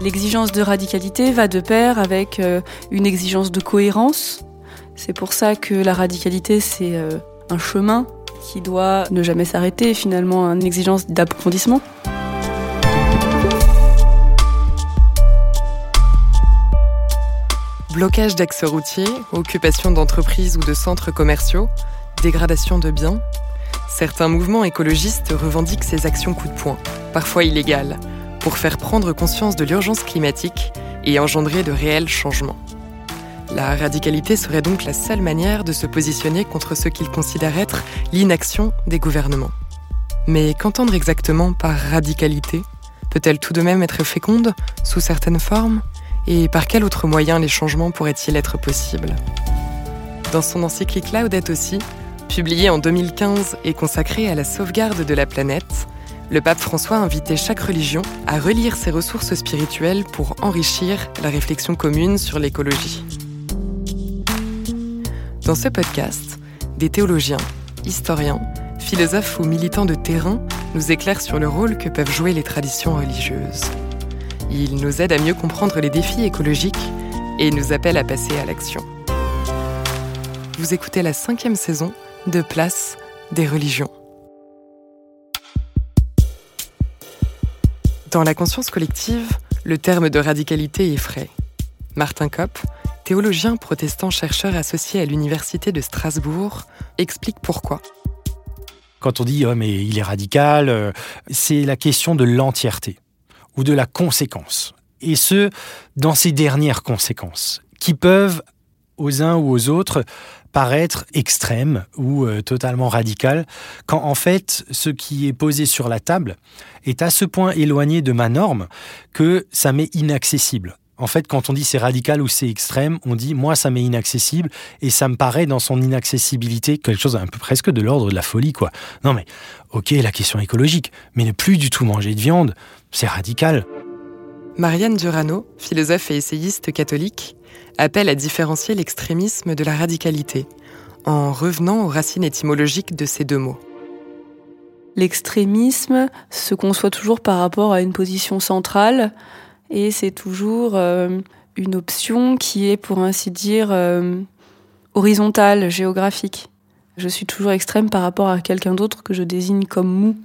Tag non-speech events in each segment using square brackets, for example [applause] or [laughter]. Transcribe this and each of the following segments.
L'exigence de radicalité va de pair avec euh, une exigence de cohérence. C'est pour ça que la radicalité, c'est euh, un chemin qui doit ne jamais s'arrêter, finalement une exigence d'approfondissement. Blocage d'axes routiers, occupation d'entreprises ou de centres commerciaux, dégradation de biens. Certains mouvements écologistes revendiquent ces actions coup de poing, parfois illégales, pour faire prendre conscience de l'urgence climatique et engendrer de réels changements. La radicalité serait donc la seule manière de se positionner contre ce qu'ils considèrent être l'inaction des gouvernements. Mais qu'entendre exactement par radicalité? Peut-elle tout de même être féconde, sous certaines formes? Et par quel autre moyen les changements pourraient-ils être possibles? Dans son encyclique Laudato aussi, publié en 2015 et consacré à la sauvegarde de la planète, le pape François invitait chaque religion à relire ses ressources spirituelles pour enrichir la réflexion commune sur l'écologie. Dans ce podcast, des théologiens, historiens, philosophes ou militants de terrain nous éclairent sur le rôle que peuvent jouer les traditions religieuses. Ils nous aident à mieux comprendre les défis écologiques et nous appellent à passer à l'action. Vous écoutez la cinquième saison de Place des religions. Dans la conscience collective, le terme de radicalité est frais. Martin Kopp, théologien protestant chercheur associé à l'Université de Strasbourg, explique pourquoi. Quand on dit oh, mais il est radical, euh, c'est la question de l'entièreté ou de la conséquence. Et ce, dans ces dernières conséquences, qui peuvent aux uns ou aux autres paraître extrême ou euh, totalement radical, quand en fait ce qui est posé sur la table est à ce point éloigné de ma norme que ça m'est inaccessible. En fait, quand on dit c'est radical ou c'est extrême, on dit moi ça m'est inaccessible et ça me paraît dans son inaccessibilité quelque chose un peu presque de l'ordre de la folie quoi. Non mais ok la question écologique, mais ne plus du tout manger de viande, c'est radical. Marianne Durano, philosophe et essayiste catholique, appelle à différencier l'extrémisme de la radicalité, en revenant aux racines étymologiques de ces deux mots. L'extrémisme se conçoit toujours par rapport à une position centrale, et c'est toujours euh, une option qui est, pour ainsi dire, euh, horizontale, géographique. Je suis toujours extrême par rapport à quelqu'un d'autre que je désigne comme mou.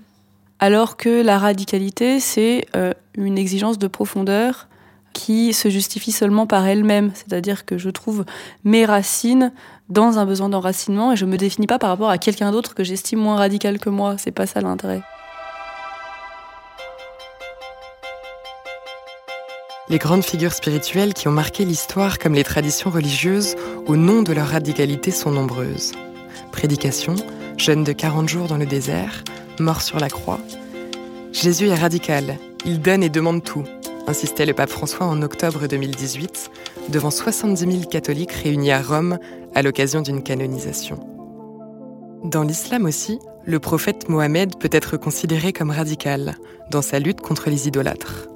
Alors que la radicalité, c'est euh, une exigence de profondeur qui se justifie seulement par elle-même. C'est-à-dire que je trouve mes racines dans un besoin d'enracinement et je me définis pas par rapport à quelqu'un d'autre que j'estime moins radical que moi. C'est pas ça l'intérêt. Les grandes figures spirituelles qui ont marqué l'histoire comme les traditions religieuses au nom de leur radicalité sont nombreuses. Prédication, jeûne de 40 jours dans le désert, mort sur la croix. Jésus est radical, il donne et demande tout, insistait le pape François en octobre 2018 devant 70 000 catholiques réunis à Rome à l'occasion d'une canonisation. Dans l'islam aussi, le prophète Mohammed peut être considéré comme radical dans sa lutte contre les idolâtres.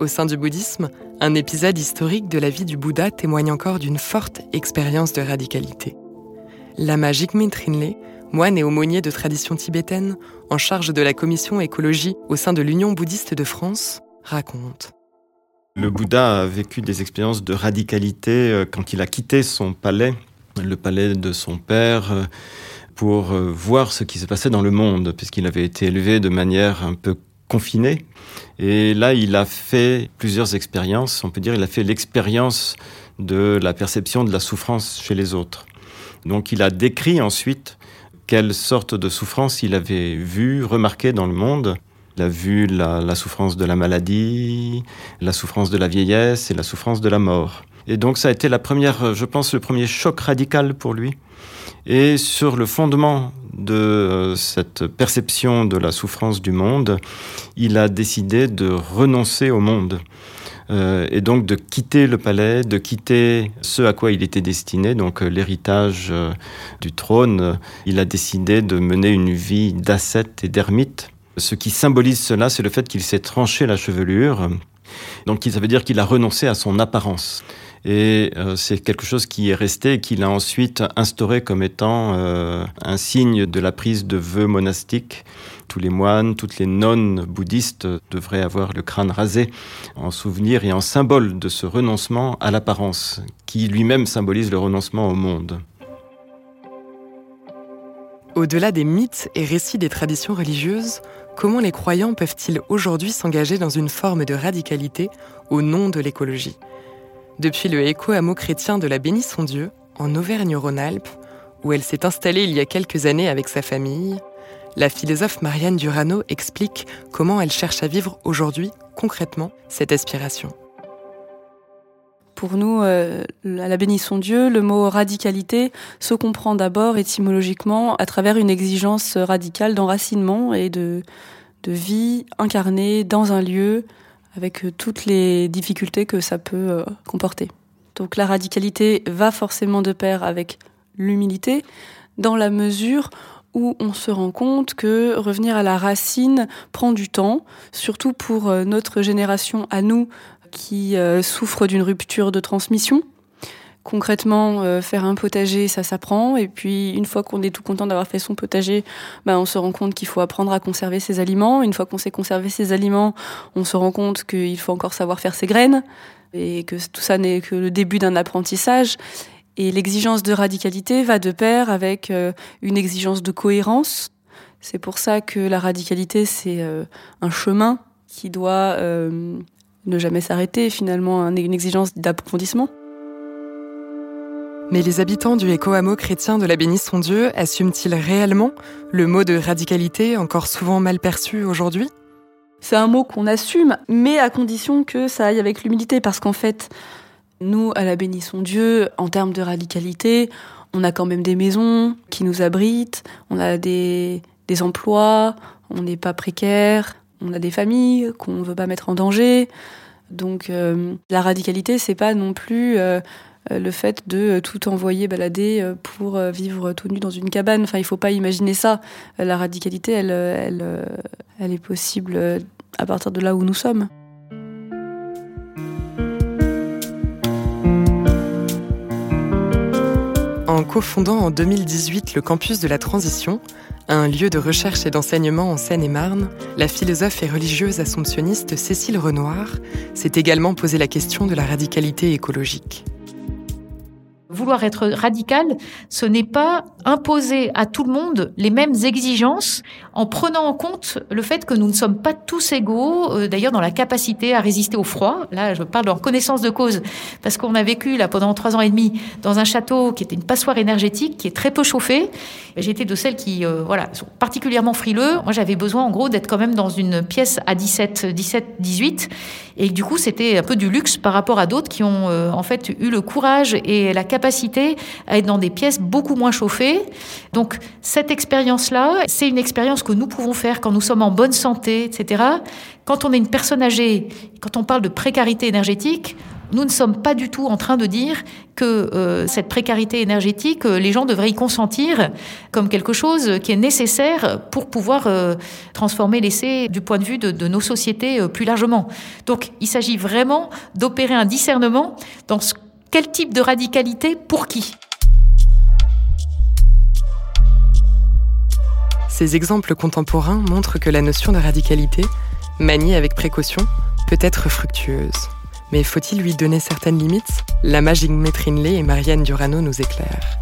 Au sein du bouddhisme, un épisode historique de la vie du Bouddha témoigne encore d'une forte expérience de radicalité. Lama Jigme Trinley, moine et aumônier de tradition tibétaine, en charge de la commission écologie au sein de l'Union bouddhiste de France, raconte. Le Bouddha a vécu des expériences de radicalité euh, quand il a quitté son palais, le palais de son père, euh, pour euh, voir ce qui se passait dans le monde, puisqu'il avait été élevé de manière un peu confinée. Et là, il a fait plusieurs expériences. On peut dire il a fait l'expérience de la perception de la souffrance chez les autres. Donc il a décrit ensuite quelle sorte de souffrance il avait vu, remarqué dans le monde il a vu la, souffrance de la maladie, la souffrance de la vieillesse et la souffrance de la mort. Et donc ça a été la première, je pense, le premier choc radical pour lui. Et sur le fondement de euh, cette perception de la souffrance du monde, il a décidé de renoncer au monde. Euh, et donc de quitter le palais, de quitter ce à quoi il était destiné, donc euh, l'héritage du trône. Il a décidé de mener une vie d'ascète et d'ermite. Ce qui symbolise cela, c'est le fait qu'il s'est tranché la chevelure. Donc ça veut dire qu'il a renoncé à son apparence. Et euh, c'est quelque chose qui est resté et qu'il a ensuite instauré comme étant euh, un signe de la prise de vœux monastiques. Tous les moines, toutes les nonnes bouddhistes devraient avoir le crâne rasé en souvenir et en symbole de ce renoncement à l'apparence, qui lui-même symbolise le renoncement au monde. Au-delà des mythes et récits des traditions religieuses, comment les croyants peuvent-ils aujourd'hui s'engager dans une forme de radicalité au nom de l'écologie? Depuis le éco-hameau chrétien de la Bénisson-Dieu, en Auvergne-Rhône-Alpes, où elle s'est installée il y a quelques années avec sa famille, la philosophe Marianne Durano explique comment elle cherche à vivre aujourd'hui, concrètement, cette aspiration. Pour nous, euh, à la bénisson Dieu, le mot radicalité se comprend d'abord étymologiquement à travers une exigence radicale d'enracinement et de, de vie incarnée dans un lieu, avec euh, toutes les difficultés que ça peut euh, comporter. Donc la radicalité va forcément de pair avec l'humilité, dans la mesure où on se rend compte que revenir à la racine prend du temps, surtout pour euh, notre génération à nous qui souffre d'une rupture de transmission. Concrètement, euh, faire un potager, ça s'apprend. Et puis, une fois qu'on est tout content d'avoir fait son potager, bah, on se rend compte qu'il faut apprendre à conserver ses aliments. Une fois qu'on sait conserver ses aliments, on se rend compte qu'il faut encore savoir faire ses graines et que tout ça n'est que le début d'un apprentissage. Et l'exigence de radicalité va de pair avec euh, une exigence de cohérence. C'est pour ça que la radicalité, c'est euh, un chemin qui doit ne jamais s'arrêter, finalement, une exigence d'approfondissement. Mais les habitants du éco-hameau chrétien de la Bénisson-Dieu assument-ils réellement le mot de radicalité encore souvent mal perçu aujourd'hui? C'est un mot qu'on assume, mais à condition que ça aille avec l'humilité, parce qu'en fait, nous, à la Bénisson-Dieu, en termes de radicalité, on a quand même des maisons qui nous abritent, on a des, emplois, on n'est pas précaire, on a des familles qu'on ne veut pas mettre en danger. Donc euh, la radicalité, c'est pas non plus euh, le fait de euh, tout envoyer balader euh, pour vivre tout nu dans une cabane. Enfin, il faut pas imaginer ça. La radicalité, elle, elle, elle est possible à partir de là où nous sommes. En cofondant en 2018 le campus de la transition, un lieu de recherche et d'enseignement en Seine-et-Marne, la philosophe et religieuse assomptionniste Cécile Renoir s'est également posé la question de la radicalité écologique. Vouloir être radical, ce n'est pas imposer à tout le monde les mêmes exigences en prenant en compte le fait que nous ne sommes pas tous égaux, euh, d'ailleurs dans la capacité à résister au froid. Là, je parle en connaissance de cause, parce qu'on a vécu là pendant trois ans et demi dans un château qui était une passoire énergétique, qui est très peu chauffé. J'étais de celles qui, euh, voilà, sont particulièrement frileux. Moi, j'avais besoin en gros d'être quand même dans une pièce à 17, 17, 18, et du coup, c'était un peu du luxe par rapport à d'autres qui ont euh, en fait eu le courage et la capacité capacité à être dans des pièces beaucoup moins chauffées. Donc cette expérience-là, c'est une expérience que nous pouvons faire quand nous sommes en bonne santé, etc. Quand on est une personne âgée, quand on parle de précarité énergétique, nous ne sommes pas du tout en train de dire que euh, cette précarité énergétique, euh, les gens devraient y consentir comme quelque chose qui est nécessaire pour pouvoir euh, transformer l'essai du point de vue de, nos sociétés plus largement. Donc il s'agit vraiment d'opérer un discernement dans quel type de radicalité pour qui Ces exemples contemporains montrent que la notion de radicalité, maniée avec précaution, peut être fructueuse. Mais faut-il lui donner certaines limites? La magie Métrinley et Marianne Durano nous éclairent.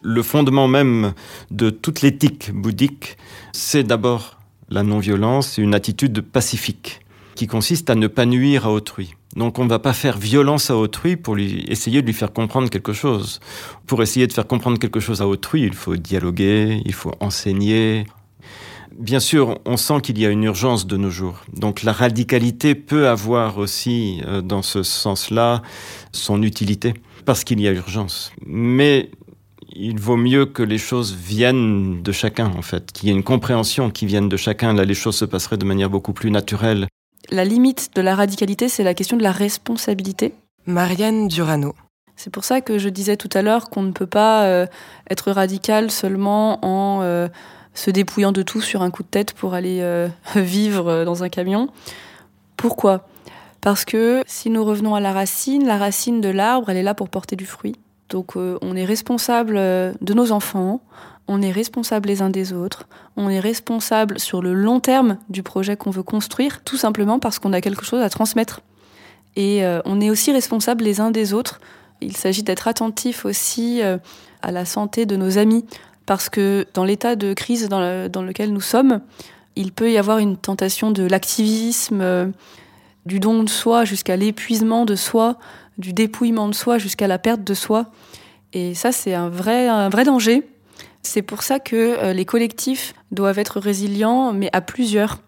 Le fondement même de toute l'éthique bouddhique, c'est d'abord la non-violence et une attitude pacifique qui consiste à ne pas nuire à autrui. Donc on ne va pas faire violence à autrui pour essayer de lui faire comprendre quelque chose. Pour essayer de faire comprendre quelque chose à autrui, il faut dialoguer, il faut enseigner. Bien sûr, on sent qu'il y a une urgence de nos jours. Donc la radicalité peut avoir aussi, euh, dans ce sens-là, son utilité, parce qu'il y a urgence. Mais il vaut mieux que les choses viennent de chacun, en fait, qu'il y ait une compréhension qui vienne de chacun. Là, les choses se passeraient de manière beaucoup plus naturelle. La limite de la radicalité, c'est la question de la responsabilité. Marianne Durano. C'est pour ça que je disais tout à l'heure qu'on ne peut pas euh, être radical seulement en euh, se dépouillant de tout sur un coup de tête pour aller euh, [laughs] vivre dans un camion. Pourquoi? Parce que si nous revenons à la racine, la racine de l'arbre, elle est là pour porter du fruit. Donc on est responsable de nos enfants, on est responsable les uns des autres, on est responsable sur le long terme du projet qu'on veut construire, tout simplement parce qu'on a quelque chose à transmettre. Et on est aussi responsable les uns des autres il s'agit d'être attentif aussi euh, à la santé de nos amis, parce que dans l'état de crise dans, lequel nous sommes, il peut y avoir une tentation de l'activisme, euh, du don de soi jusqu'à l'épuisement de soi, du dépouillement de soi jusqu'à la perte de soi. Et ça, c'est un vrai, un vrai danger. C'est pour ça que euh, les collectifs doivent être résilients, mais à plusieurs.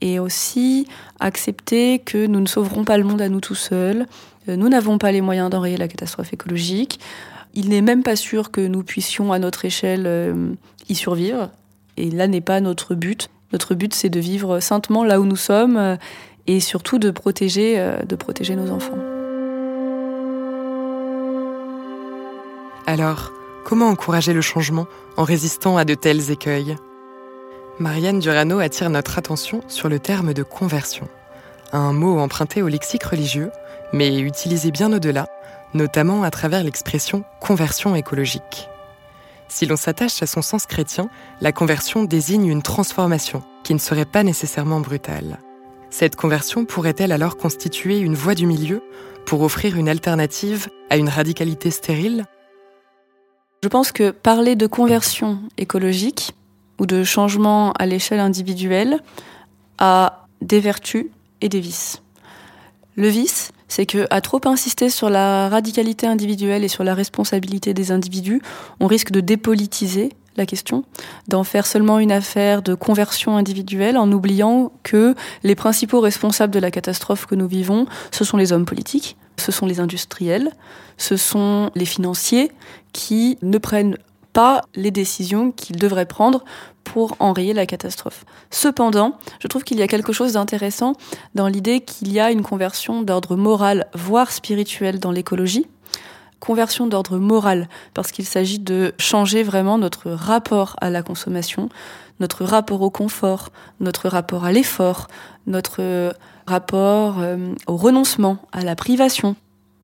Et aussi accepter que nous ne sauverons pas le monde à nous tout seuls, euh, nous n'avons pas les moyens d'enrayer la catastrophe écologique. Il n'est même pas sûr que nous puissions, à notre échelle, euh, y survivre. Et là n'est pas notre but. Notre but, c'est de vivre saintement là où nous sommes et surtout de protéger, de protéger nos enfants. Alors, comment encourager le changement en résistant à de tels écueils? Marianne Durano attire notre attention sur le terme de conversion, un mot emprunté au lexique religieux mais utilisé bien au-delà, notamment à travers l'expression conversion écologique. Si l'on s'attache à son sens chrétien, la conversion désigne une transformation qui ne serait pas nécessairement brutale. Cette conversion pourrait-elle alors constituer une voie du milieu pour offrir une alternative à une radicalité stérile? Je pense que parler de conversion écologique ou de changement à l'échelle individuelle a des vertus et des vices. Le vice, c'est que à trop insister sur la radicalité individuelle et sur la responsabilité des individus, on risque de dépolitiser la question, d'en faire seulement une affaire de conversion individuelle en oubliant que les principaux responsables de la catastrophe que nous vivons, ce sont les hommes politiques, ce sont les industriels, ce sont les financiers qui ne prennent pas les décisions qu'il devrait prendre pour enrayer la catastrophe. Cependant, je trouve qu'il y a quelque chose d'intéressant dans l'idée qu'il y a une conversion d'ordre moral, voire spirituel dans l'écologie. Conversion d'ordre moral, parce qu'il s'agit de changer vraiment notre rapport à la consommation, notre rapport au confort, notre rapport à l'effort, notre rapport euh, au renoncement, à la privation.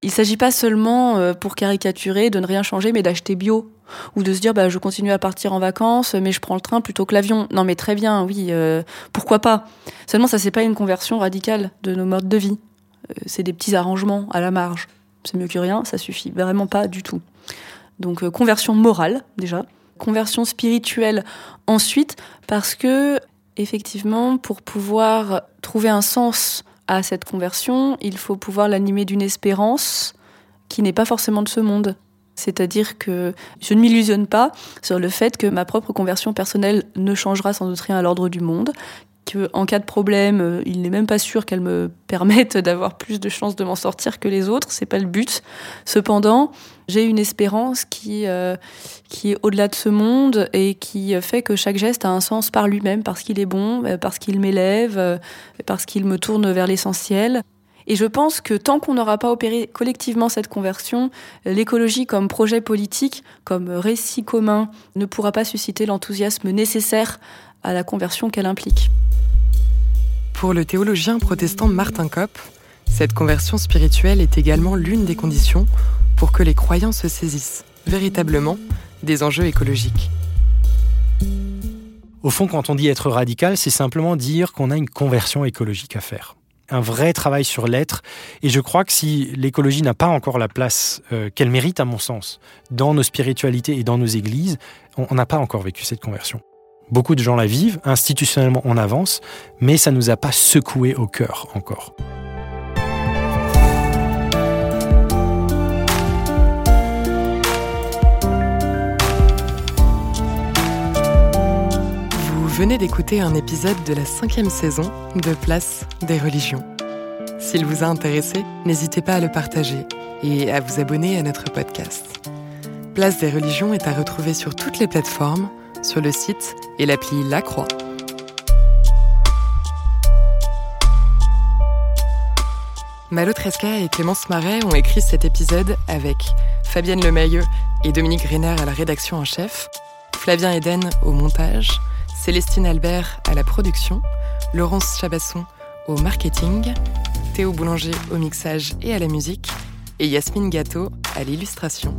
Il ne s'agit pas seulement, euh, pour caricaturer, de ne rien changer, mais d'acheter bio ou de se dire bah je continue à partir en vacances mais je prends le train plutôt que l'avion. Non mais très bien, oui, euh, pourquoi pas? Seulement ça c'est pas une conversion radicale de nos modes de vie. Euh, c'est des petits arrangements à la marge. C'est mieux que rien, ça suffit vraiment pas du tout. Donc euh, conversion morale déjà, conversion spirituelle ensuite parce que effectivement pour pouvoir trouver un sens à cette conversion, il faut pouvoir l'animer d'une espérance qui n'est pas forcément de ce monde. C'est-à-dire que je ne m'illusionne pas sur le fait que ma propre conversion personnelle ne changera sans doute rien à l'ordre du monde, qu'en cas de problème, euh, il n'est même pas sûr qu'elle me [laughs] permette d'avoir plus de chances de m'en sortir que les autres, c'est pas le but. Cependant, j'ai une espérance qui, euh, qui est au-delà de ce monde et qui fait que chaque geste a un sens par lui-même, parce qu'il est bon, euh, parce qu'il m'élève, parce qu'il me tourne vers l'essentiel. Et je pense que tant qu'on n'aura pas opéré collectivement cette conversion, l'écologie comme projet politique, comme récit commun, ne pourra pas susciter l'enthousiasme nécessaire à la conversion qu'elle implique. Pour le théologien protestant Martin Kopp, cette conversion spirituelle est également l'une des conditions pour que les croyants se saisissent véritablement des enjeux écologiques. Au fond, quand on dit être radical, c'est simplement dire qu'on a une conversion écologique à faire un vrai travail sur l'être. Et je crois que si l'écologie n'a pas encore la place euh, qu'elle mérite, à mon sens, dans nos spiritualités et dans nos églises, on n'a pas encore vécu cette conversion. Beaucoup de gens la vivent, institutionnellement on avance, mais ça ne nous a pas secoué au cœur encore. venez d'écouter un épisode de la cinquième saison de Place des religions. S'il vous a intéressé, n'hésitez pas à le partager et à vous abonner à notre podcast. Place des religions est à retrouver sur toutes les plateformes, sur le site et l'appli La Croix. Malo Tresca et Clémence Marais ont écrit cet épisode avec Fabienne Lemayeux et Dominique Griner à la rédaction en chef, Flavien Eden au montage, Célestine Albert à la production, Laurence Chabasson au marketing, Théo Boulanger au mixage et à la musique, et Yasmine Gâteau à l'illustration.